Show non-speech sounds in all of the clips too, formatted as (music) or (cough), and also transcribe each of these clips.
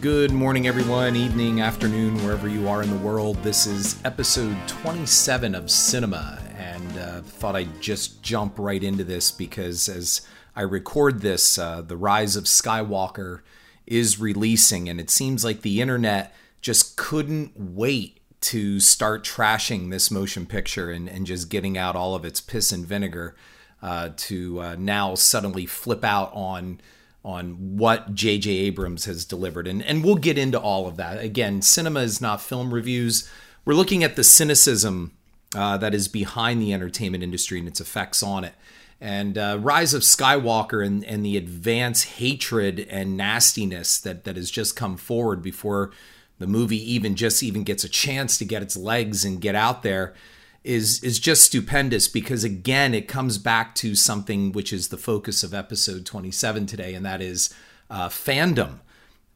Good morning, everyone, evening, afternoon, wherever you are in the world. This is episode 27 of Cinema, and uh, thought I'd just jump right into this because as I record this, uh, The Rise of Skywalker is releasing, and it seems like the internet just couldn't wait to start trashing this motion picture and, and just getting out all of its piss and vinegar uh, to uh, now suddenly flip out on on what J.J. Abrams has delivered. And, and we'll get into all of that. Again, cinema is not film reviews. We're looking at the cynicism uh, that is behind the entertainment industry and its effects on it. And uh, Rise of Skywalker and, and the advanced hatred and nastiness that, that has just come forward before the movie even just even gets a chance to get its legs and get out there is is just stupendous because again it comes back to something which is the focus of episode 27 today and that is uh, fandom.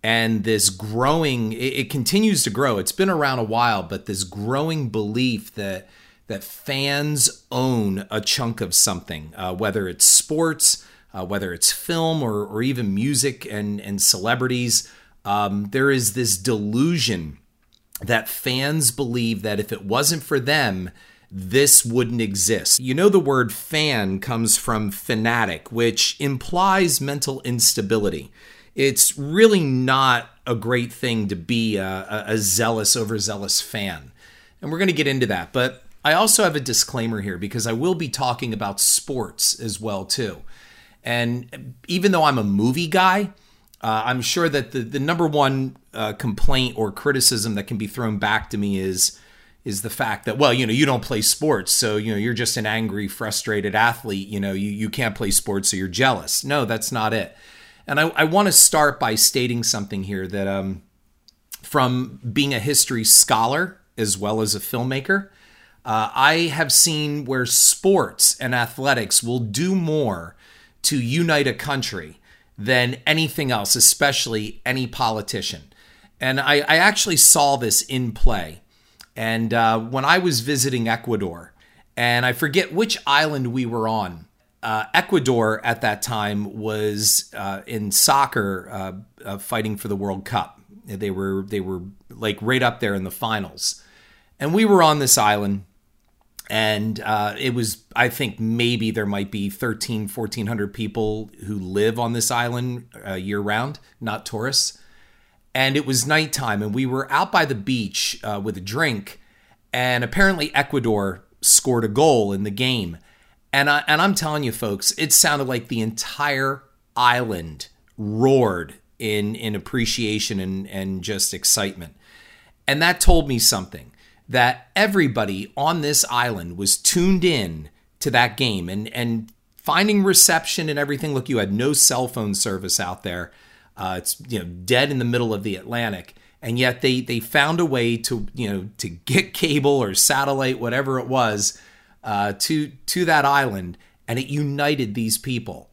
And this growing it, it, continues to grow. It's been around a while but this growing belief that that fans own a chunk of something uh, whether it's sports uh, whether it's film or, or even music and and celebrities um, there is this delusion that fans believe that if it wasn't for them this wouldn't exist. You know, the word fan comes from fanatic, which implies mental instability. It's really not a great thing to be a, a zealous, overzealous fan. And we're going to get into that. But I also have a disclaimer here because I will be talking about sports as well, too. And even though I'm a movie guy, uh, I'm sure that the, the number one uh, complaint or criticism that can be thrown back to me is is the fact that well you know you don't play sports so you know you're just an angry frustrated athlete you know you, you can't play sports so you're jealous. No that's not it. And i, I want to start by stating something here that um, from being a history scholar as well as a filmmaker uh, i have seen where sports and athletics will do more to unite a country than anything else especially any politician. And I, I actually saw this in play and uh, when I was visiting Ecuador, and I forget which island we were on, uh, Ecuador at that time was uh, in soccer, uh, uh, fighting for the World Cup. They were they were like right up there in the finals, and we were on this island, and uh, it was I think maybe there might be 13, 1400 people who live on this island year round, not tourists and it was nighttime, and we were out by the beach uh, with a drink, and apparently Ecuador scored a goal in the game, and I, and I'm telling you, folks, it sounded like the entire island roared in in appreciation and and just excitement, and that told me something that everybody on this island was tuned in to that game and and finding reception and everything. Look, you had no cell phone service out there uh, it's you know dead in the middle of the Atlantic, and yet they they found a way to you know to get cable or satellite, whatever it was, uh, to to that island, and it united these people.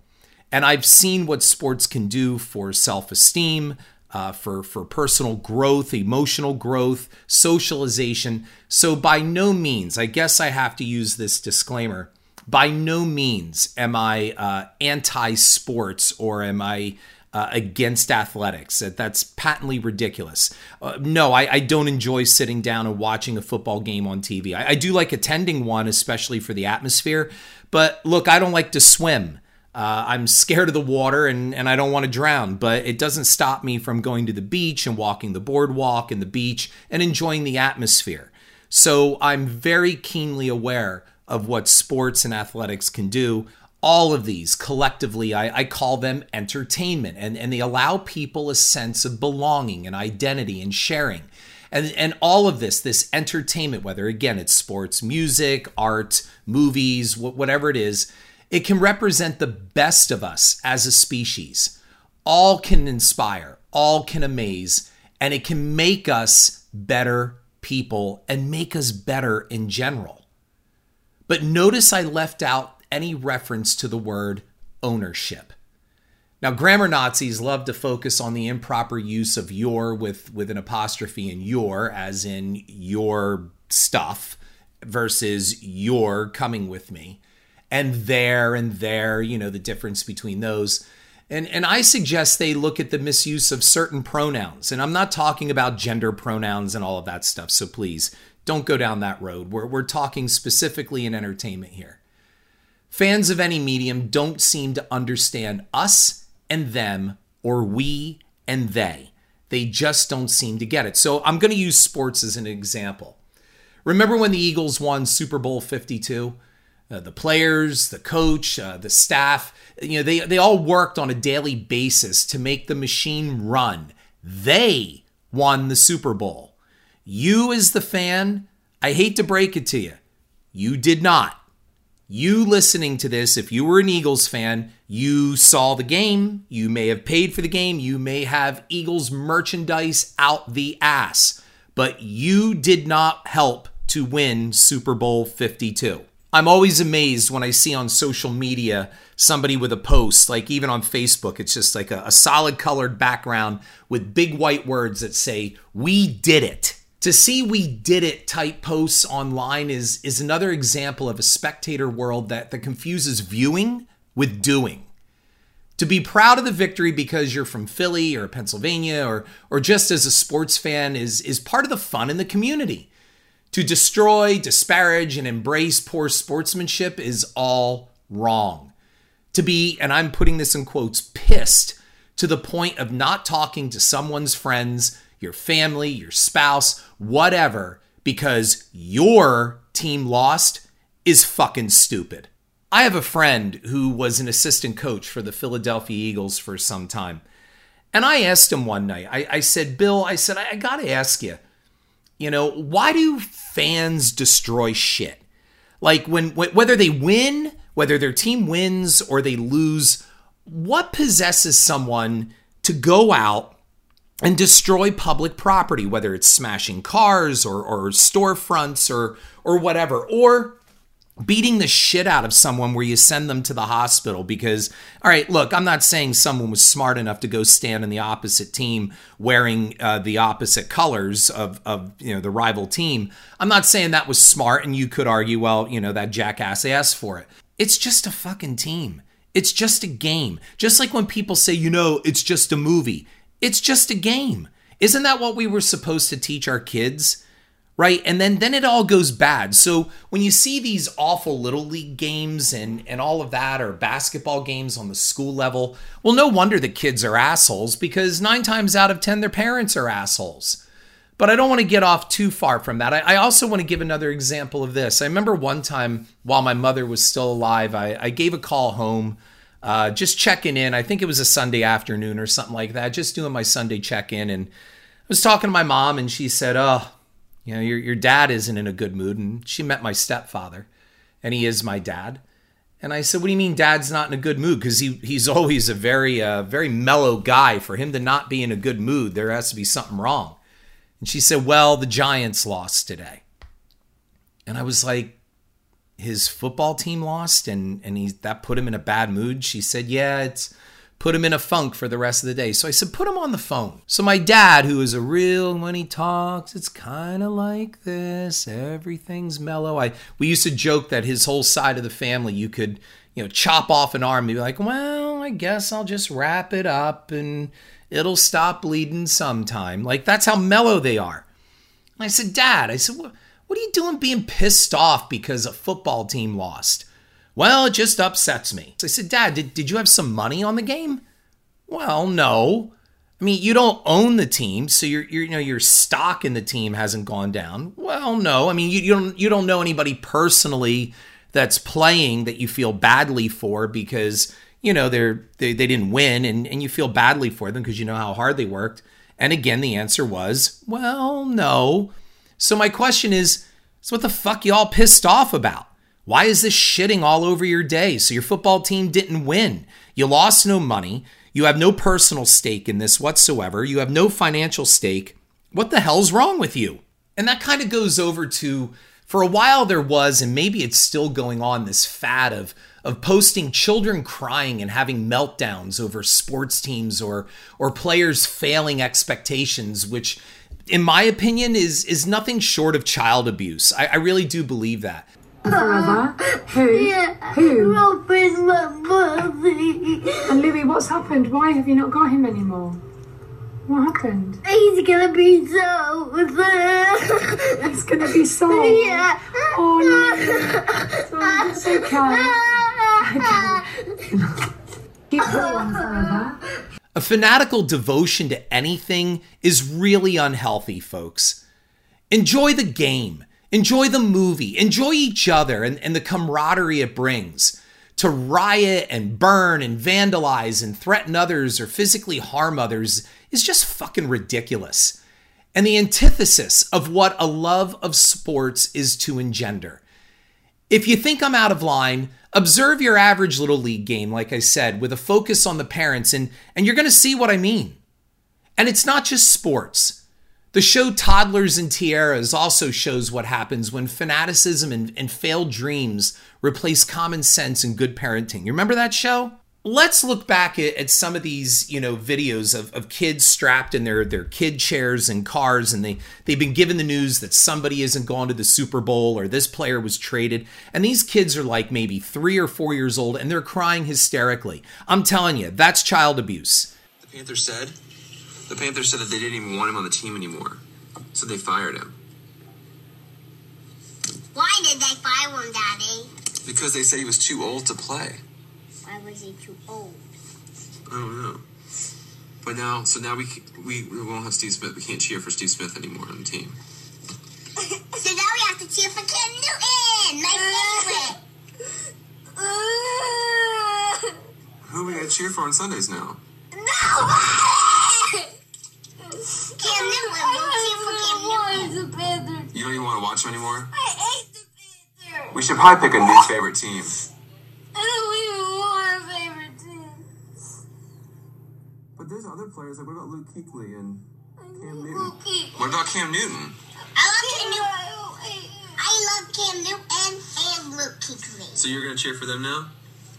And I've seen what sports can do for self esteem. Uh, for for personal growth, emotional growth, socialization. So by no means, I guess I have to use this disclaimer. By no means am I uh, anti-sports or am I uh, against athletics. That's patently ridiculous. Uh, no, I, I, don't enjoy sitting down and watching a football game on TV. I, I, do like attending one, especially for the atmosphere. But look, I don't like to swim. Uh, I'm scared of the water and, and I don't want to drown, but it doesn't stop me from going to the beach and walking the boardwalk and the beach and enjoying the atmosphere. So I'm very keenly aware of what sports and athletics can do all of these collectively I, I, call them entertainment and, and they allow people a sense of belonging and identity and sharing. And, and all of this this entertainment whether again it's sports music art movies whatever it is it can represent the best of us as a species. All can inspire all can amaze and it can make us better people and make us better in general. But notice i left out any reference to the word ownership. Now, grammar Nazis love to focus on the improper use of your with, with an apostrophe in your, as in your stuff, versus your coming with me, and there and there, you know, the difference between those. And, and I suggest they look at the misuse of certain pronouns. And I'm not talking about gender pronouns and all of that stuff. So please don't go down that road. We're, we're talking specifically in entertainment here. Fans of any medium don't seem to understand us and them or we and they. They just don't seem to get it. So I'm going to use sports as an example. Remember when the Eagles won Super Bowl 52? Uh, the players, the coach, uh, the staff, you know, they, they all worked on a daily basis to make the machine run. They won the Super Bowl. You, as the fan, I hate to break it to you, you did not. You listening to this, if you were an Eagles fan, you saw the game. You may have paid for the game. You may have Eagles merchandise out the ass, but you did not help to win Super Bowl 52. I'm always amazed when I see on social media somebody with a post, like even on Facebook, it's just like a, a, solid colored background with big white words that say, We did it. To see we did it type posts online is, is another example of a spectator world that, that confuses viewing with doing. To be proud of the victory because you're from Philly or Pennsylvania or, or just as a sports fan is, is part of the fun in the community. To destroy, disparage, and embrace poor sportsmanship is all wrong. To be, and I'm putting this in quotes, pissed to the point of not talking to someone's friends, your family, your spouse, whatever, because your team lost is fucking stupid. I have a friend who was an assistant coach for the Philadelphia Eagles for some time. And I asked him one night, I, I said, Bill, I said, I, I got to ask you, you know, why do fans destroy shit? Like when whether they win, whether their team wins or they lose, what possesses someone to go out and destroy public property, whether it's smashing cars or, or storefronts or or whatever, or beating the shit out of someone where you send them to the hospital because all right look i'm not saying someone was smart enough to go stand in the opposite team wearing uh, the opposite colors of, of you know the rival team. I'm not saying that was smart and you could argue well you know that jackass asked for it. It's just a fucking team. It's just a game. Just like when people say you know it's just a movie it's just a game. Isn't that what we were supposed to teach our kids? Right? And then then it all goes bad. So when you see these awful little league games and and all of that or basketball games on the school level well no wonder the kids are assholes because nine times out of ten their parents are assholes. But i don't want to get off too far from that. I, I also want to give another example of this. I remember one time while my mother was still alive i, I gave a call home uh, just checking in i think it was a sunday afternoon or something like that just doing my sunday check-in and i was talking to my mom and she said oh you know, your, your dad isn't in a good mood. And she met my stepfather, and he is my dad. And I said, What do you mean dad's not in a good mood? Because he, he's always a very, uh, very mellow guy. For him to not be in a good mood, there has to be something wrong. And she said, Well, the Giants lost today. And I was like, His football team lost and, and he, that put him in a bad mood. She said, Yeah, it's put him in a funk for the rest of the day. So I said, put him on the phone. So my dad, who is a real, when he talks, it's kind of like this. Everything's mellow. I we used to joke that his whole side of the family, you could, you know, chop off an arm and be like, well, I guess I'll just wrap it up and it'll stop bleeding sometime. Like that's how mellow they are. And I said, Dad, I said, what, what are you doing being pissed off because a football team lost? Well, it just upsets me. So I said, Dad, did, did you have some money on the game? Well, no. I mean, you don't own the team, so your, you know your stock in the team hasn't gone down. Well, no. I mean, you, you don't you don't know anybody personally that's playing that you feel badly for because you know they're they, they didn't win and, and you feel badly for them because you know how hard they worked. And again, the answer was, well, no. So my question is, so what the fuck y'all pissed off about? Why is this shitting all over your day? So your football team didn't win. You lost no money. You have no personal stake in this whatsoever. You have no financial stake. What the hell's wrong with you? And that kind of goes over to for a while there was and maybe it's still going on this fad of of posting children crying and having meltdowns over sports teams or or players failing expectations which in my opinion is is nothing short of child abuse. I, I really do believe that. Forever. Who? Yeah. Who? Robin Murphy. And Louis, what's happened? Why have you not got him anymore? What happened? He's gonna be so sad. It's gonna be so. Yeah. Oh no. It's okay. (laughs) Keep going forever. Fanatical devotion to anything is really unhealthy, folks. Enjoy the game, enjoy the movie, enjoy each other and, and the camaraderie it brings. To riot and burn and vandalize and threaten others or physically harm others is just fucking ridiculous. And the antithesis of what a love of sports is to engender. If you think I'm out of line, observe your average little league game, like I said, with a focus on the parents, and, and you're going to see what I mean. And it's not just sports. The show Toddlers and Tiaras also shows what happens when fanaticism and, and failed dreams replace common sense and good parenting. You remember that show? Let's look back at, at some of these, you know, videos of, of kids strapped in their, their kid chairs and cars, and they, they've been given the news that somebody isn't gone to the Super Bowl or this player was traded. And these kids are like maybe three or four years old and they're crying hysterically. I'm telling you, that's child abuse. The Panthers said the Panthers said that they didn't even want him on the team anymore, so they fired him Why did they fire him, Daddy? because they said he was too old to play. Why was he too old? I don't know. But now, so now we we, we won't have Steve Smith. We can't cheer for Steve Smith anymore on the team. (laughs) So now we have to cheer for Cam Newton, my favorite. Who are we gonna cheer for on Sundays now? No! Cam Newton, we'll cheer for Cam Newton. the Panthers. You don't even want to watch him anymore. I hate the Panthers. We should probably pick a new favorite team. I don't even want a favorite team. But there's other players. Like what about Luke Kuechly and Cam Cookie. What about Cam Newton? I love Cam Newton. I love Cam Newton and Luke Kuechly. So you're gonna cheer for them now?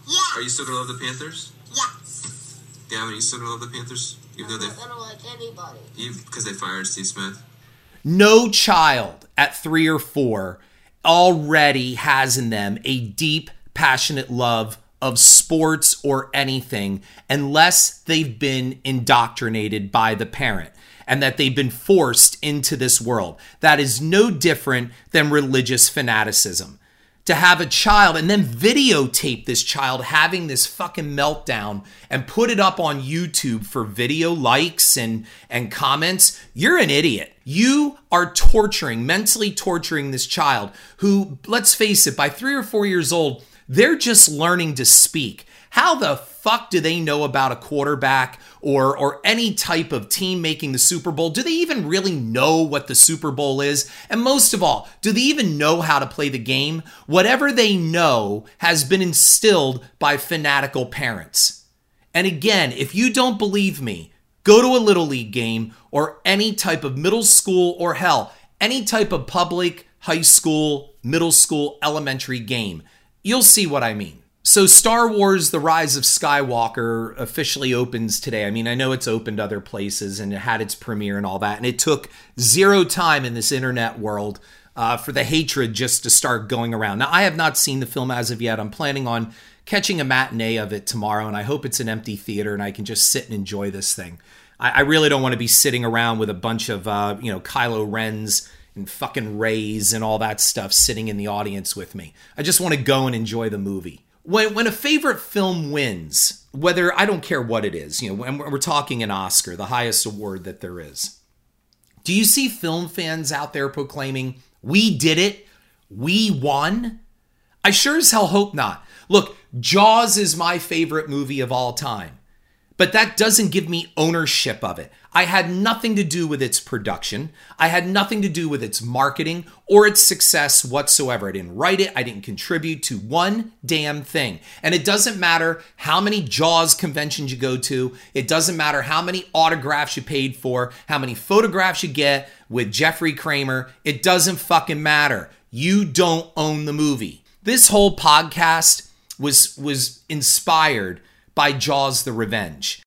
Yeah. Are you still gonna love the Panthers? Yes. Gavin, are you still gonna love the Panthers? Even though they, I don't like anybody. because they fired Steve Smith. No child at three or four already has in them a deep, passionate love of sports or anything unless they've been indoctrinated by the parent and that they've been forced into this world. That is no different than religious fanaticism. To have a child and then videotape this child having this fucking meltdown and put it up on YouTube for video likes and and comments, you're an idiot. You are torturing, mentally torturing this child who, let's face it, by 3 or 4 years old, they're just learning to speak. How the fuck do they know about a quarterback or or any type of team making the Super Bowl? Do they even really know what the Super Bowl is? And most of all, do they even know how to play the game? Whatever they know has been instilled by fanatical parents. And again, if you don't believe me, go to a little league game or any type of middle school or hell, any type of public, high school, middle school, elementary game. You'll see what I mean. So, Star Wars The Rise of Skywalker officially opens today. I mean, I know it's opened other places and it had its premiere and all that. And it took zero time in this internet world uh, for the hatred just to start going around. Now, I have not seen the film as of yet. I'm planning on catching a matinee of it tomorrow, and I hope it's an empty theater and I can just sit and enjoy this thing. I, I really don't want to be sitting around with a bunch of, uh, you know, Kylo Ren's and fucking Reys and all that stuff sitting in the audience with me. I just want to go and enjoy the movie. When, when a favorite film wins, whether I don't care what it is, you know, when we're talking an Oscar, the highest award that there is, do you see film fans out there proclaiming, we did it, we won? I sure as hell hope not. Look, Jaws is my favorite movie of all time, but that doesn't give me ownership of it. I had nothing to do with its production. I had nothing to do with its marketing or its success whatsoever. I didn't write it. I didn't contribute to one damn thing. And it doesn't matter how many Jaws conventions you go to. It doesn't matter how many autographs you paid for, how many photographs you get with Jeffrey Kramer. It doesn't fucking matter. You don't own the movie. This whole podcast was was inspired by Jaws the Revenge.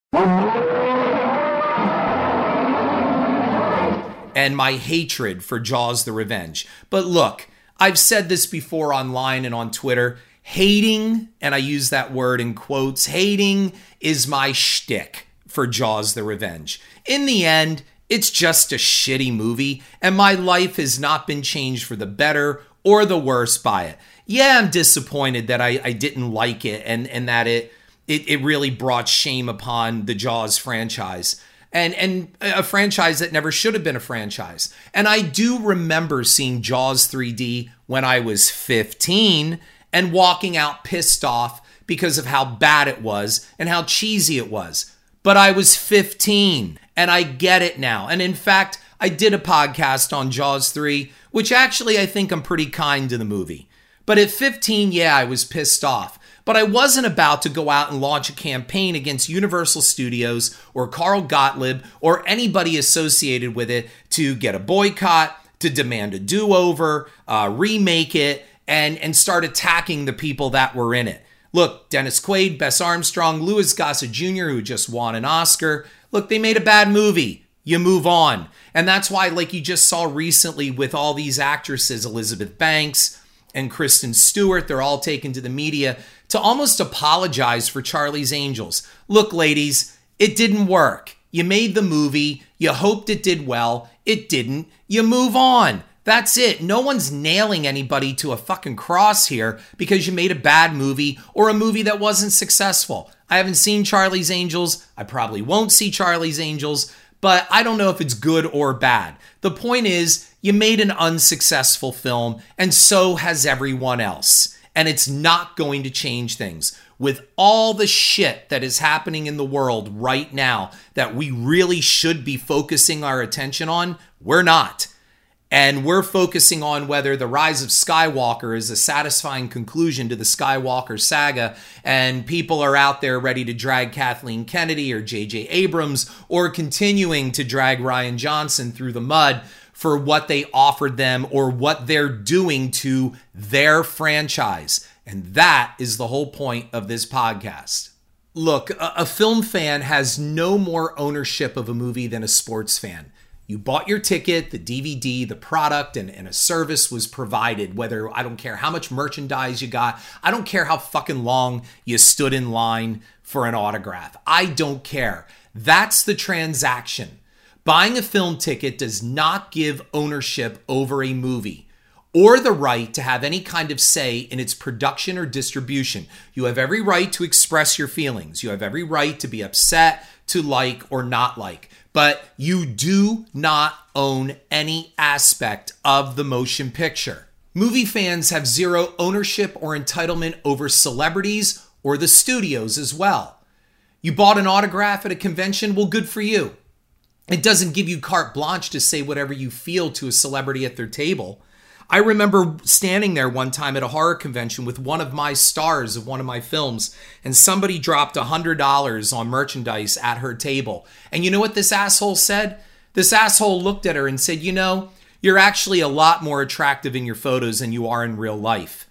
And my hatred for Jaws the Revenge. But look, I've said this before online and on Twitter. Hating, and I use that word in quotes, hating is my shtick for Jaws the Revenge. In the end, it's just a shitty movie, and my life has not been changed for the better or the worse by it. Yeah, I'm disappointed that I, I didn't like it and, and that it, it it really brought shame upon the Jaws franchise. And, and a franchise that never should have been a franchise. And I do remember seeing Jaws 3D when I was 15 and walking out pissed off because of how bad it was and how cheesy it was. But I was 15 and I get it now. And in fact, I did a podcast on Jaws 3, which actually I think I'm pretty kind to the movie. But at 15, yeah, I was pissed off. But I wasn't about to go out and launch a campaign against Universal Studios or Carl Gottlieb or anybody associated with it to get a boycott, to demand a do over, uh, remake it, and, and start attacking the people that were in it. Look, Dennis Quaid, Bess Armstrong, Louis Gossett Jr., who just won an Oscar. Look, they made a bad movie. You move on. And that's why, like you just saw recently with all these actresses, Elizabeth Banks and Kristen Stewart, they're all taken to the media to almost apologize for Charlie's Angels. Look, ladies, it didn't work. You made the movie, you hoped it did well, it didn't. You move on. That's it. No one's nailing anybody to a fucking cross here because you made a bad movie or a movie that wasn't successful. I haven't seen Charlie's Angels. I probably won't see Charlie's Angels, but I don't know if it's good or bad. The point is, you made an unsuccessful film, and so has everyone else. And it's not going to change things. With all the shit that is happening in the world right now that we really should be focusing our attention on, we're not. And we're focusing on whether The Rise of Skywalker is a satisfying conclusion to the Skywalker saga. And people are out there ready to drag Kathleen Kennedy or J.J. Abrams or continuing to drag Rian Johnson through the mud for what they offered them or what they're doing to their franchise. And that is the whole point of this podcast. Look, a, film fan has no more ownership of a movie than a sports fan. You bought your ticket, the DVD, the product, and, and a service was provided. Whether I don't care how much merchandise you got, I don't care how fucking long you stood in line for an autograph. I don't care. That's the transaction. Buying a film ticket does not give ownership over a movie or the right to have any kind of say in its production or distribution. You have every right to express your feelings. You have every right to be upset, to like, or not like but you do not own any aspect of the motion picture. Movie fans have zero ownership or entitlement over celebrities or the studios as well. You bought an autograph at a convention, well, good for you. It doesn't give you carte blanche to say whatever you feel to a celebrity at their table. I remember standing there one time at a horror convention with one of my stars of one of my films, and somebody dropped $100 on merchandise at her table. And you know what this asshole said? This asshole looked at her and said, You know, you're actually a lot more attractive in your photos than you are in real life.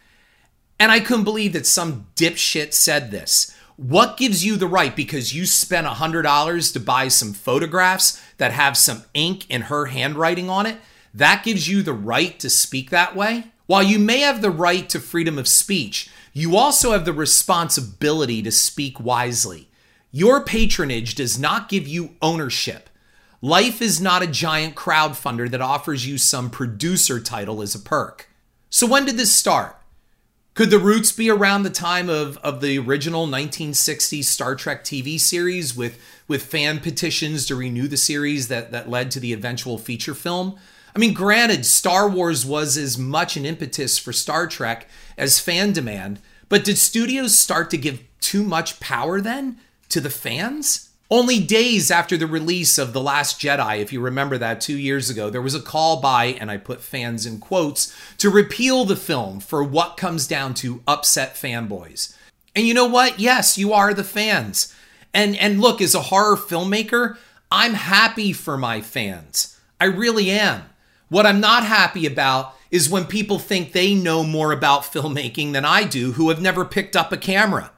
And I couldn't believe that some dipshit said this. What gives you the right because you spent $100 to buy some photographs that have some ink in her handwriting on it? That gives you the right to speak that way. While you may have the right to freedom of speech, you also have the responsibility to speak wisely. Your patronage does not give you ownership. Life is not a giant crowdfunder that offers you some producer title as a perk. So, when did this start? Could the roots be around the time of, of the original 1960s Star Trek TV series with, with fan petitions to renew the series that, that led to the eventual feature film? I mean, granted, Star Wars was as much an impetus for Star Trek as fan demand, but did studios start to give too much power then to the fans? Only days after the release of The Last Jedi, if you remember that two years ago, there was a call by, and I put fans in quotes, to repeal the film for what comes down to upset fanboys. And you know what? Yes, you are the fans. And and look, as a horror filmmaker, I'm happy for my fans. I really am. What I'm not happy about is when people think they know more about filmmaking than I do who have never picked up a camera.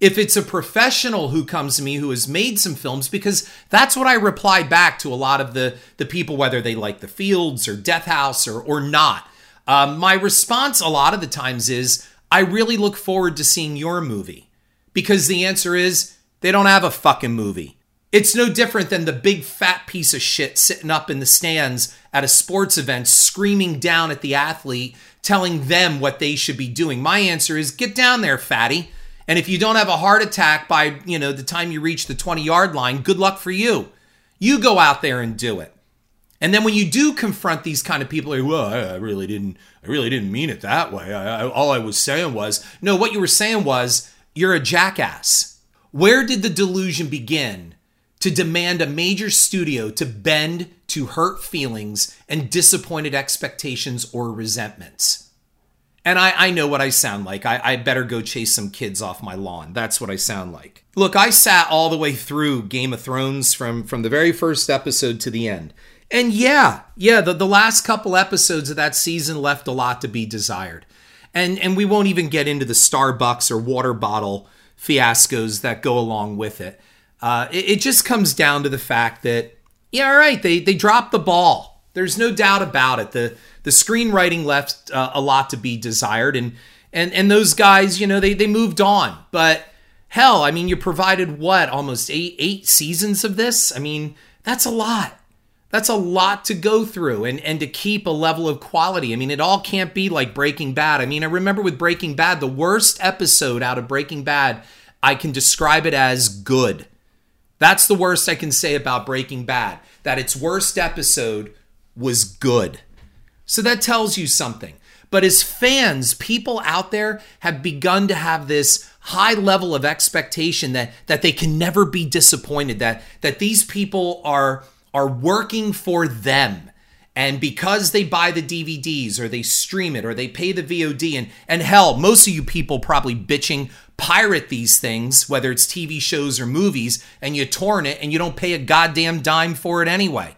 If it's a professional who comes to me who has made some films, because that's what I reply back to a lot of the, the people, whether they like The Fields or Death House or, or not. Um, my response a lot of the times is, I really look forward to seeing your movie. Because the answer is, they don't have a fucking movie. It's no different than the big fat piece of shit sitting up in the stands at a sports event screaming down at the athlete, telling them what they should be doing. My answer is get down there, fatty. And if you don't have a heart attack by, you know, the time you reach the 20-yard line, good luck for you. You go out there and do it. And then when you do confront these kind of people, like, well, I, really didn't, I really didn't mean it that way. I, I, all I was saying was, no, what you were saying was, you're a jackass. Where did the delusion begin to demand a major studio to bend to hurt feelings and disappointed expectations or resentments? And I, I know what I sound like. I, I better go chase some kids off my lawn. That's what I sound like. Look, I sat all the way through Game of Thrones from, from the very first episode to the end. And yeah, yeah, the, the last couple episodes of that season left a lot to be desired. And and we won't even get into the Starbucks or water bottle fiascos that go along with it. Uh, it, it just comes down to the fact that yeah, all right, they they dropped the ball. There's no doubt about it. The the screenwriting left uh, a lot to be desired, and and and those guys, you know, they they moved on. But hell, I mean, you provided what almost eight eight seasons of this. I mean, that's a lot. That's a lot to go through and, and to keep a level of quality. I mean, it all can't be like Breaking Bad. I mean, I remember with Breaking Bad, the worst episode out of Breaking Bad, I can describe it as good. That's the worst I can say about Breaking Bad, that its worst episode was good. So that tells you something. But as fans, people out there have begun to have this high level of expectation that that they can never be disappointed that that these people are are working for them. And because they buy the DVDs or they stream it or they pay the VOD and and hell, most of you people probably bitching pirate these things, whether it's TV shows or movies, and you torrent it and you don't pay a goddamn dime for it anyway.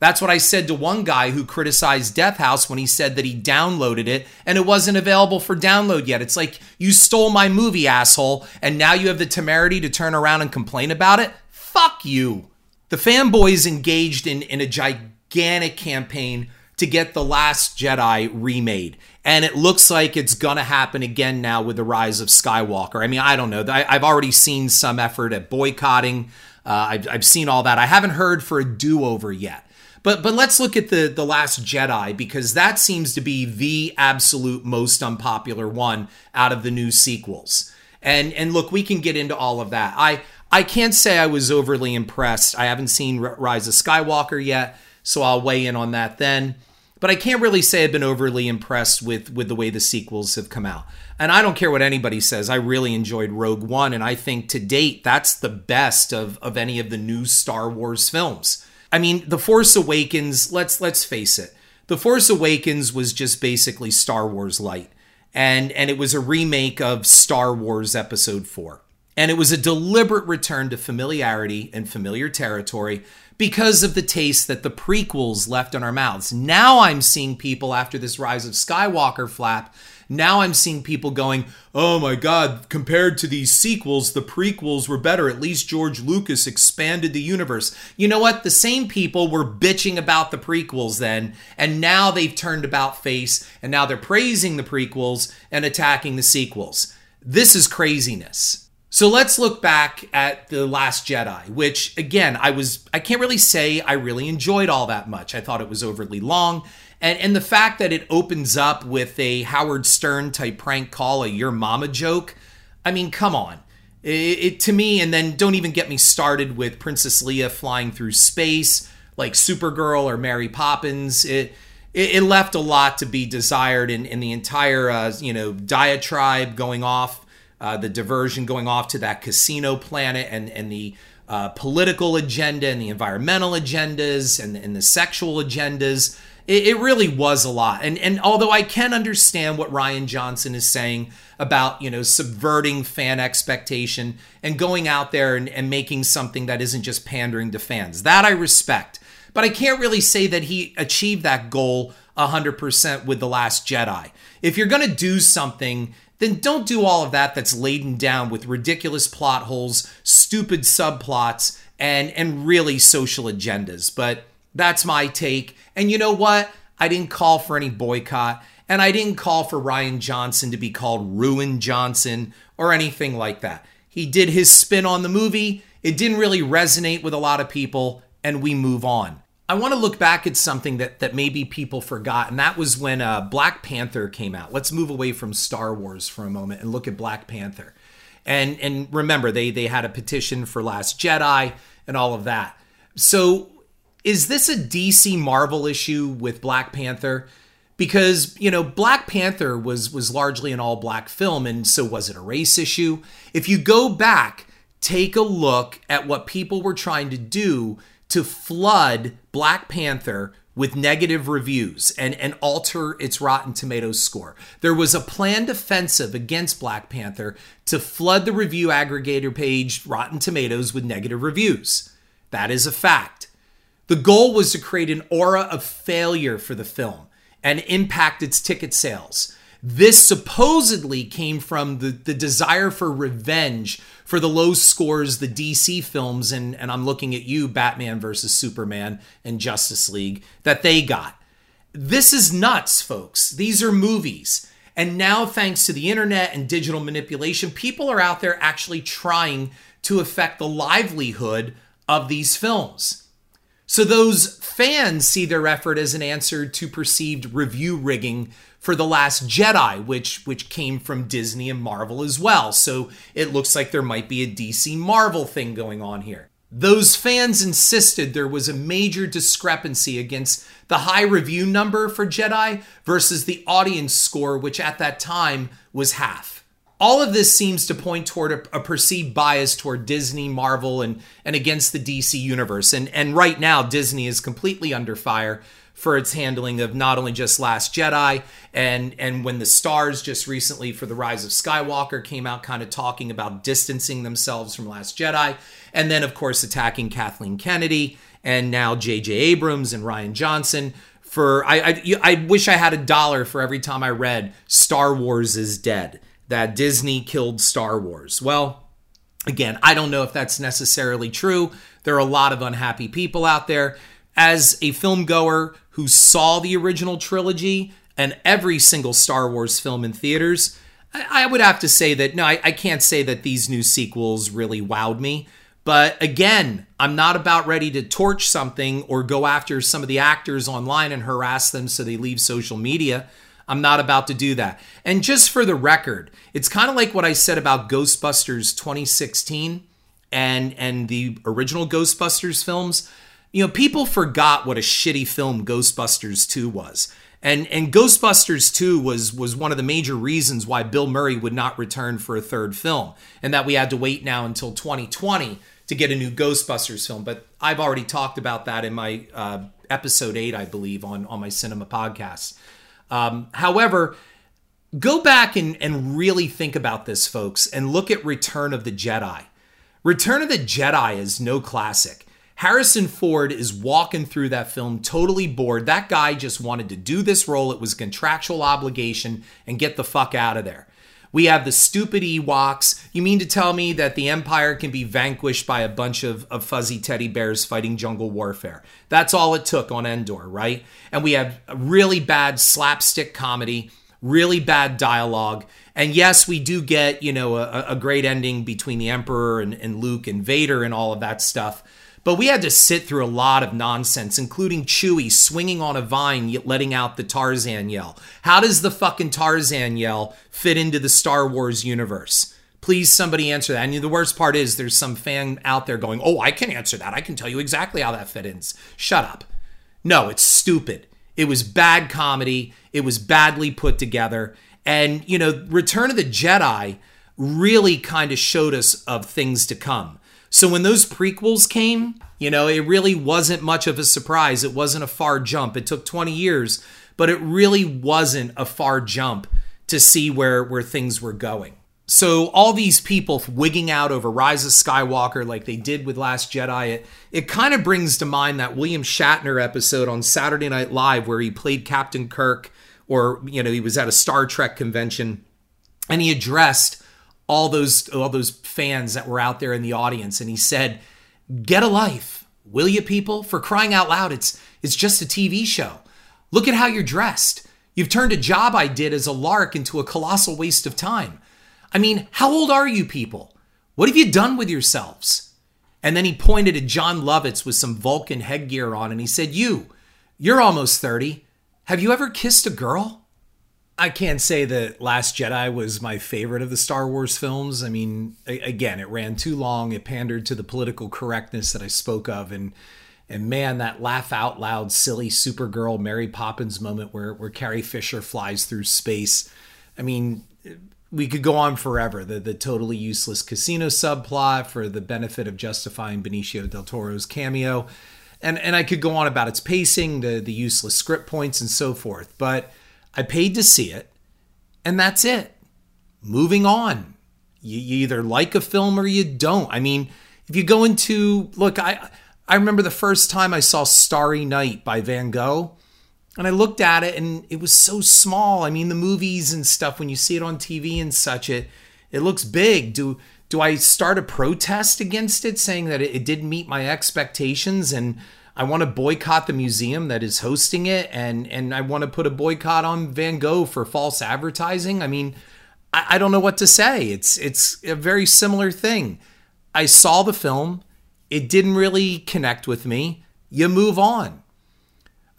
That's what I said to one guy who criticized Death House when he said that he downloaded it and it wasn't available for download yet. It's like, you stole my movie, asshole, and now you have the temerity to turn around and complain about it? Fuck you. The fanboys engaged in, in a gigantic campaign to get The Last Jedi remade. And it looks like it's going to happen again now with the rise of Skywalker. I mean, I don't know. I, have already seen some effort at boycotting. Uh, I've, I've seen all that. I haven't heard for a do over yet. But but let's look at the the Last Jedi because that seems to be the absolute most unpopular one out of the new sequels. And and look, we can get into all of that. I I can't say I was overly impressed. I haven't seen Rise of Skywalker yet, so I'll weigh in on that then. But I can't really say I've been overly impressed with with the way the sequels have come out. And I don't care what anybody says. I really enjoyed Rogue One, and I think to date that's the best of of any of the new Star Wars films. I mean, The Force Awakens. Let's let's face it. The Force Awakens was just basically Star Wars light, and and it was a remake of Star Wars Episode Four. And it was a deliberate return to familiarity and familiar territory because of the taste that the prequels left in our mouths. Now I'm seeing people after this Rise of Skywalker flap. Now I'm seeing people going, oh my God, compared to these sequels, the prequels were better. At least George Lucas expanded the universe. You know what? The same people were bitching about the prequels then, and now they've turned about face, and now they're praising the prequels and attacking the sequels. This is craziness. So let's look back at The Last Jedi, which again, I was I can't really say I really enjoyed all that much. I thought it was overly long. And and the fact that it opens up with a Howard Stern type prank call, a your mama joke, I mean, come on. It, it to me, and then don't even get me started with Princess Leia flying through space, like Supergirl or Mary Poppins. It it, left a lot to be desired in, in the entire uh, you know diatribe going off uh, the diversion going off to that casino planet and, and the uh, political agenda and the environmental agendas and, and the sexual agendas. It, it, really was a lot. And, and although I can understand what Rian Johnson is saying about, you know, subverting fan expectation and going out there and, and making something that isn't just pandering to fans, that I respect. But I can't really say that he achieved that goal 100% with The Last Jedi. If you're going to do something then don't do all of that that's laden down with ridiculous plot holes, stupid subplots, and and really social agendas. But that's my take. And you know what? I didn't call for any boycott. And I didn't call for Rian Johnson to be called Ruin Johnson or anything like that. He did his spin on the movie. It didn't really resonate with a lot of people, and we move on. I want to look back at something that that maybe people forgot, and that was when uh, Black Panther came out. Let's move away from Star Wars for a moment and look at Black Panther. And and remember, they they had a petition for Last Jedi and all of that. So, is this a DC Marvel issue with Black Panther? Because you know, Black Panther was was largely an all black film, and so was it a race issue? If you go back, take a look at what people were trying to do to flood Black Panther with negative reviews and, and alter its Rotten Tomatoes score. There was a planned offensive against Black Panther to flood the review aggregator page Rotten Tomatoes with negative reviews. That is a fact. The goal was to create an aura of failure for the film and impact its ticket sales. This supposedly came from the, the desire for revenge for the low scores the DC films, and, and I'm looking at you, Batman versus Superman and Justice League, that they got. This is nuts, folks. These are movies. And now, thanks to the internet and digital manipulation, people are out there actually trying to affect the livelihood of these films. So, those fans see their effort as an answer to perceived review rigging for The Last Jedi, which which came from Disney and Marvel as well. So it looks like there might be a DC Marvel thing going on here. Those fans insisted there was a major discrepancy against the high review number for Jedi versus the audience score, which at that time was half. All of this seems to point toward a, a, perceived bias toward Disney, Marvel, and, and against the DC universe. And, and right now, Disney is completely under fire for its handling of not only just Last Jedi and and when the stars just recently for the Rise of Skywalker came out kind of talking about distancing themselves from Last Jedi and then of course attacking Kathleen Kennedy and now J.J. Abrams and Rian Johnson for I, I I wish I had a dollar for every time I read Star Wars is dead that Disney killed Star Wars. Well, again, I don't know if that's necessarily true. There are a lot of unhappy people out there as a film goer who saw the original trilogy and every single Star Wars film in theaters, I, would have to say that no, I, I can't say that these new sequels really wowed me. But again, I'm not about ready to torch something or go after some of the actors online and harass them so they leave social media. I'm not about to do that. And just for the record, it's kind of like what I said about Ghostbusters 2016 and and the original Ghostbusters films you know, people forgot what a shitty film Ghostbusters 2 was. And and Ghostbusters 2 was was one of the major reasons why Bill Murray would not return for a third film and that we had to wait now until 2020 to get a new Ghostbusters film. But I've already talked about that in my uh, episode 8, I believe, on, on my cinema podcast. Um, however, go back and, and really think about this, folks, and look at Return of the Jedi. Return of the Jedi is no classic. Harrison Ford is walking through that film totally bored. That guy just wanted to do this role. It was contractual obligation and get the fuck out of there. We have the stupid Ewoks. You mean to tell me that the Empire can be vanquished by a bunch of, of fuzzy teddy bears fighting jungle warfare? That's all it took on Endor, right? And we have a really bad slapstick comedy, really bad dialogue. And yes, we do get, you know, a, a great ending between the Emperor and, and Luke and Vader and all of that stuff. But we had to sit through a lot of nonsense, including Chewie swinging on a vine, letting out the Tarzan yell. How does the fucking Tarzan yell fit into the Star Wars universe? Please, somebody answer that. And the worst part is there's some fan out there going, Oh, I can answer that. I can tell you exactly how that fit in. Shut up. No, it's stupid. It was bad comedy. It was badly put together. And, you know, Return of the Jedi really kind of showed us of things to come. So when those prequels came, you know, it really wasn't much of a surprise. It wasn't a far jump. It took 20 years, but it really wasn't a far jump to see where where things were going. So all these people wigging out over Rise of Skywalker like they did with Last Jedi, it, it kind of brings to mind that William Shatner episode on Saturday Night Live where he played Captain Kirk or you know, he was at a Star Trek convention and he addressed all those all those fans that were out there in the audience and he said get a life will you people for crying out loud it's it's just a tv show look at how you're dressed You've turned a job I did as a lark into a colossal waste of time. I mean, how old are you people? What have you done with yourselves? And then he pointed at Jon Lovitz with some Vulcan headgear on and he said, You, you're almost 30. Have you ever kissed a girl? I can't say that Last Jedi was my favorite of the Star Wars films. I mean, again, it ran too long. It pandered to the political correctness that I spoke of, and and man, that laugh out loud, silly Supergirl Mary Poppins moment where where Carrie Fisher flies through space. I mean, we could go on forever. The the totally useless casino subplot for the benefit of justifying Benicio del Toro's cameo, and and I could go on about its pacing, the the useless script points, and so forth. But I paid to see it, and that's it. Moving on. You, you either like a film or you don't. I mean, if you go into look, I I remember the first time I saw Starry Night by Van Gogh, and I looked at it and it was so small. I mean, the movies and stuff when you see it on TV and such, it it looks big. Do do I start a protest against it, saying that it, it didn't meet my expectations and I want to boycott the museum that is hosting it, and and I want to put a boycott on Van Gogh for false advertising. I mean, I, I don't know what to say. It's it's a very similar thing. I saw the film, it didn't really connect with me. You move on.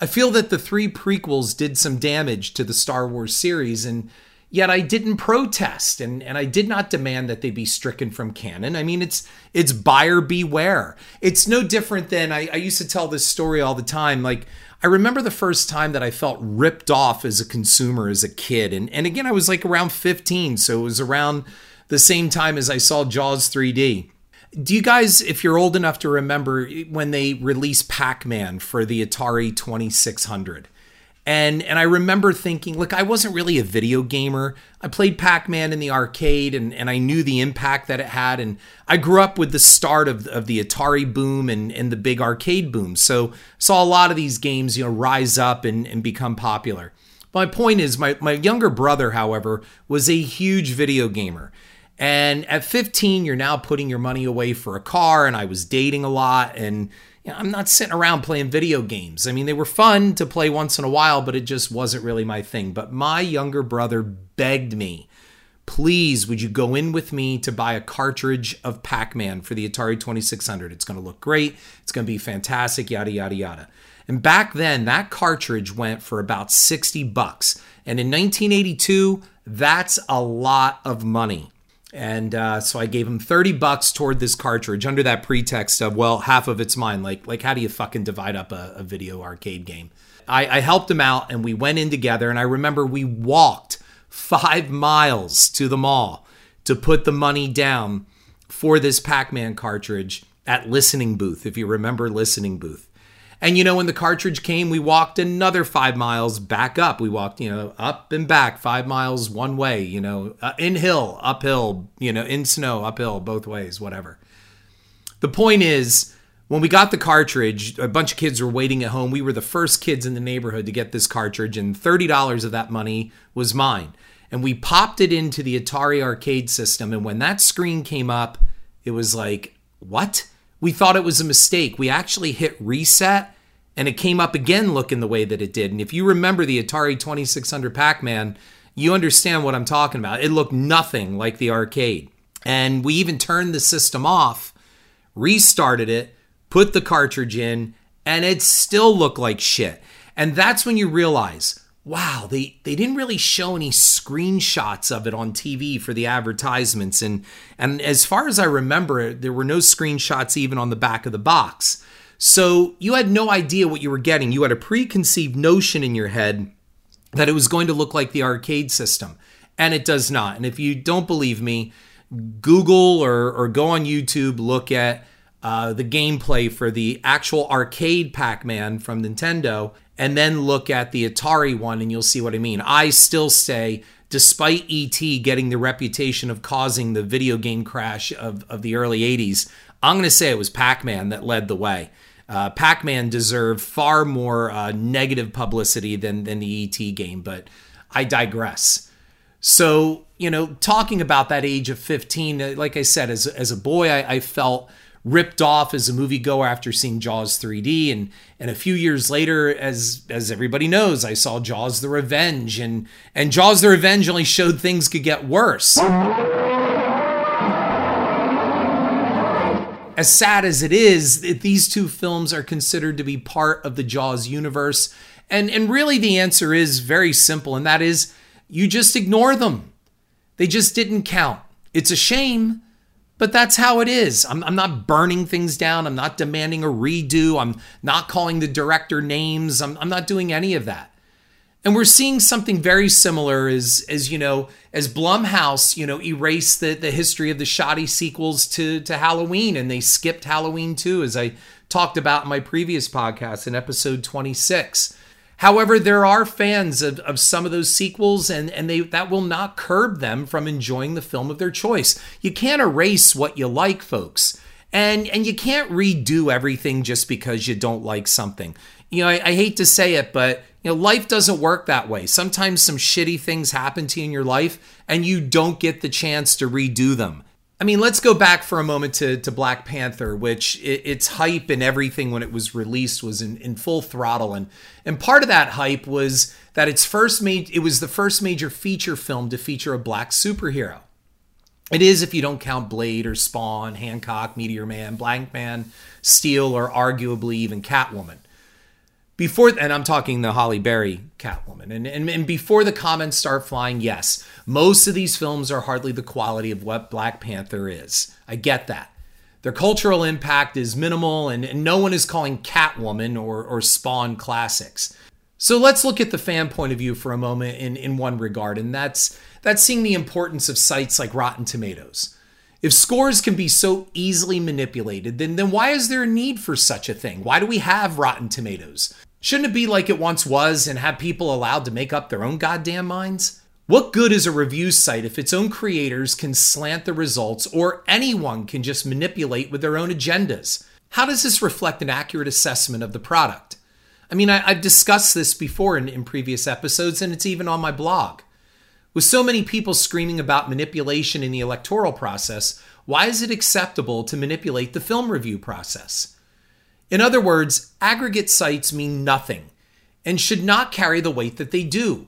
I feel that the three prequels did some damage to the Star Wars series, and Yet I didn't protest and, and I did not demand that they be stricken from canon. I mean, it's it's buyer beware. It's no different than I, I used to tell this story all the time. Like I remember the first time that I felt ripped off as a consumer as a kid. And and again, I was like around 15, so it was around the same time as I saw Jaws 3D. Do you guys, if you're old enough to remember when they released Pac-Man for the Atari 2600? And and I remember thinking, look, I wasn't really a video gamer. I played Pac-Man in the arcade and, and I knew the impact that it had. And I grew up with the start of, of the Atari boom and, and the big arcade boom. So saw a lot of these games, you know, rise up and, and become popular. My point is my, my younger brother, however, was a huge video gamer. And at 15, you're now putting your money away for a car, and I was dating a lot and you know, I'm not sitting around playing video games. I mean, they were fun to play once in a while, but it just wasn't really my thing. But my younger brother begged me, please, would you go in with me to buy a cartridge of Pac Man for the Atari 2600? It's going to look great. It's going to be fantastic, yada, yada, yada. And back then, that cartridge went for about 60 bucks. And in 1982, that's a lot of money. And uh, so I gave him 30 bucks toward this cartridge under that pretext of, well, half of it's mine. Like, like how do you fucking divide up a, a video arcade game? I, I helped him out and we went in together. And I remember we walked five miles to the mall to put the money down for this Pac Man cartridge at Listening Booth, if you remember Listening Booth. And you know, when the cartridge came, we walked another five miles back up. We walked, you know, up and back five miles one way, you know, uh, in hill, uphill, you know, in snow, uphill, both ways, whatever. The point is, when we got the cartridge, a bunch of kids were waiting at home. We were the first kids in the neighborhood to get this cartridge, and $30 of that money was mine. And we popped it into the Atari arcade system. And when that screen came up, it was like, what? We thought it was a mistake. We actually hit reset and it came up again looking the way that it did. And if you remember the Atari 2600 Pac Man, you understand what I'm talking about. It looked nothing like the arcade. And we even turned the system off, restarted it, put the cartridge in, and it still looked like shit. And that's when you realize wow, they, they didn't really show any screenshots of it on TV for the advertisements. And, and as far as I remember, there were no screenshots even on the back of the box. So you had no idea what you were getting. You had a preconceived notion in your head that it was going to look like the arcade system. And it does not. And if you don't believe me, Google or, or go on YouTube, look at uh, the gameplay for the actual arcade Pac Man from Nintendo, and then look at the Atari one and you'll see what I mean. I still say, despite ET getting the reputation of causing the video game crash of, of the early 80s, I'm going to say it was Pac Man that led the way. Uh, Pac Man deserved far more uh, negative publicity than, than the ET game, but I digress. So, you know, talking about that age of 15, uh, like I said, as, as a boy, I, I felt ripped off as a moviegoer after seeing Jaws 3D, and and a few years later, as as everybody knows, I saw Jaws: The Revenge, and and Jaws: The Revenge only showed things could get worse. As sad as it is, that these two films are considered to be part of the Jaws universe, and and really the answer is very simple, and that is you just ignore them. They just didn't count. It's a shame, but that's how it is. I'm, I'm, not burning things down. I'm not demanding a redo. I'm not calling the director names. I'm, I'm not doing any of that. And we're seeing something very similar as, as you know, as Blumhouse, you know, erased the, the history of the shoddy sequels to, to Halloween and they skipped Halloween too, as I talked about in my previous podcast in episode 26. However, there are fans of, of some of those sequels, and, and they that will not curb them from enjoying the film of their choice. You can't erase what you like, folks. And and you can't redo everything just because you don't like something. You know, I, I hate to say it, but you know, life doesn't work that way. Sometimes some shitty things happen to you in your life, and you don't get the chance to redo them. I mean, let's go back for a moment to, to Black Panther, which it, its hype and everything when it was released was in, in full throttle, and and part of that hype was that its first made it was the first major feature film to feature a black superhero. It is if you don't count Blade or Spawn, Hancock, Meteor Man, Blank Man, Steel, or arguably even Catwoman before and i'm talking the Halle Berry catwoman. And, and and before the comments start flying yes most of these films are hardly the quality of what black panther is. I get that. Their cultural impact is minimal and, and no one is calling catwoman or, or spawn classics. So let's look at the fan point of view for a moment in, in one regard and that's that's seeing the importance of sites like rotten tomatoes. If scores can be so easily manipulated, then, then why is there a need for such a thing? Why do we have Rotten Tomatoes? Shouldn't it be like it once was and have people allowed to make up their own goddamn minds? What good is a review site if its own creators can slant the results or anyone can just manipulate with their own agendas? How does this reflect an accurate assessment of the product? I mean, I, have discussed this before in, in previous episodes, and it's even on my blog. With so many people screaming about manipulation in the electoral process, why is it acceptable to manipulate the film review process? In other words, aggregate sites mean nothing and should not carry the weight that they do.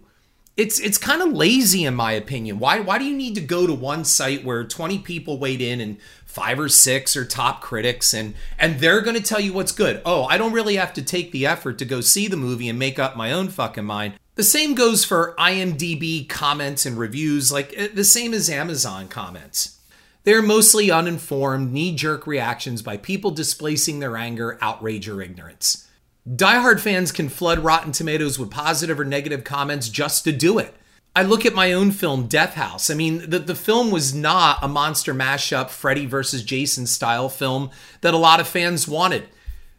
It's it's kind of lazy in my opinion. Why why do you need to go to one site where 20 people weighed in and five or six are top critics and and they're going to tell you what's good. Oh, I don't really have to take the effort to go see the movie and make up my own fucking mind. The same goes for IMDb comments and reviews, like eh, the same as Amazon comments. They're mostly uninformed, knee jerk reactions by people displacing their anger, outrage, or ignorance. Die-hard fans can flood Rotten Tomatoes with positive or negative comments just to do it. I look at my own film, Death House. I mean, the, the film was not a monster mashup, Freddy versus Jason style film that a lot of fans wanted.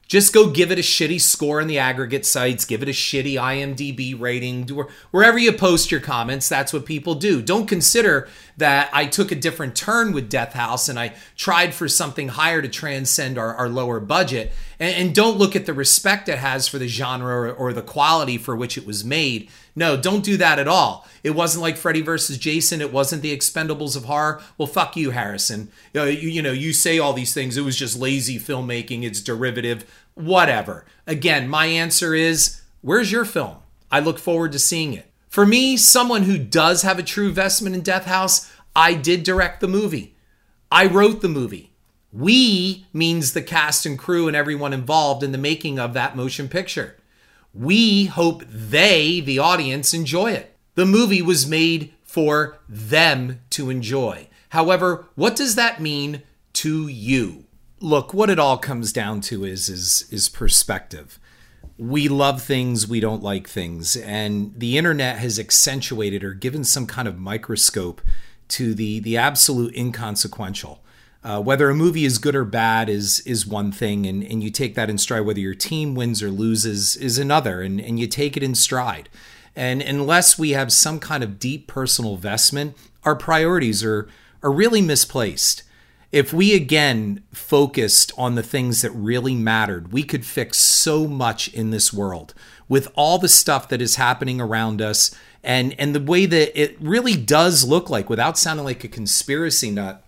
Just go give it a shitty score in the aggregate sites, give it a shitty IMDb rating. Wherever you post your comments, that's what people do. Don't consider that I took a different turn with Death House and I tried for something higher to transcend our, our lower budget. And, and, don't look at the respect it has for the genre or, or the quality for which it was made. No, don't do that at all. It wasn't like Freddy versus Jason. It wasn't the Expendables of horror. Well, fuck you, Harrison. You know, you, you know, you say all these things. It was just lazy filmmaking. It's derivative. Whatever. Again, my answer is, where's your film? I look forward to seeing it. For me, someone who does have a true investment in Death House, I did direct the movie. I wrote the movie. We means the cast and crew and everyone involved in the making of that motion picture. We hope they, the audience, enjoy it. The movie was made for them to enjoy. However, what does that mean to you? Look, what it all comes down to is is is perspective. We love things, we don't like things, and the internet has accentuated or given some kind of microscope to the the absolute inconsequential. Uh, whether a movie is good or bad is is one thing, and, and you take that in stride. Whether your team wins or loses is another, and, and you take it in stride. And unless we have some kind of deep personal investment, our priorities are, are really misplaced. If we again focused on the things that really mattered, we could fix so much in this world with all the stuff that is happening around us and and the way that it really does look like without sounding like a conspiracy nut.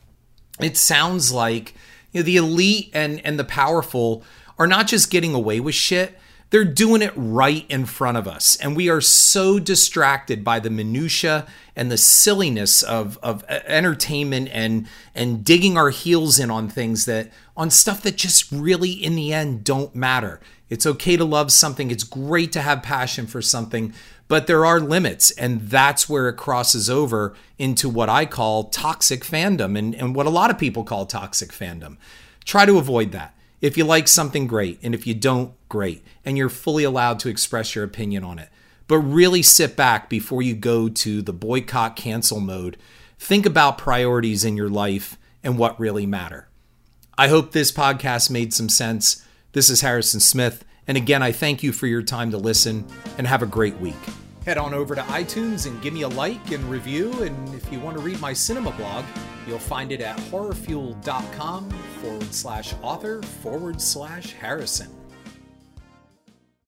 It sounds like You know, the elite and and the powerful are not just getting away with shit. They're doing it right in front of us. And we are so distracted by the minutia and the silliness of, of uh, entertainment and and digging our heels in on things that on stuff that just really in the end don't matter. It's okay to love something. It's great to have passion for something, but there are limits. And that's where it crosses over into what I call toxic fandom and, and what a lot of people call toxic fandom. Try to avoid that. If you like something, great. And if you don't, great. And you're fully allowed to express your opinion on it. But really sit back before you go to the boycott cancel mode. Think about priorities in your life and what really matter. I hope this podcast made some sense. This is Harrison Smith. And again, I thank you for your time to listen and have a great week. Head on over to iTunes and give me a like and review. And if you want to read my cinema blog, you'll find it at horrorfuel.com forward slash author forward slash Harrison.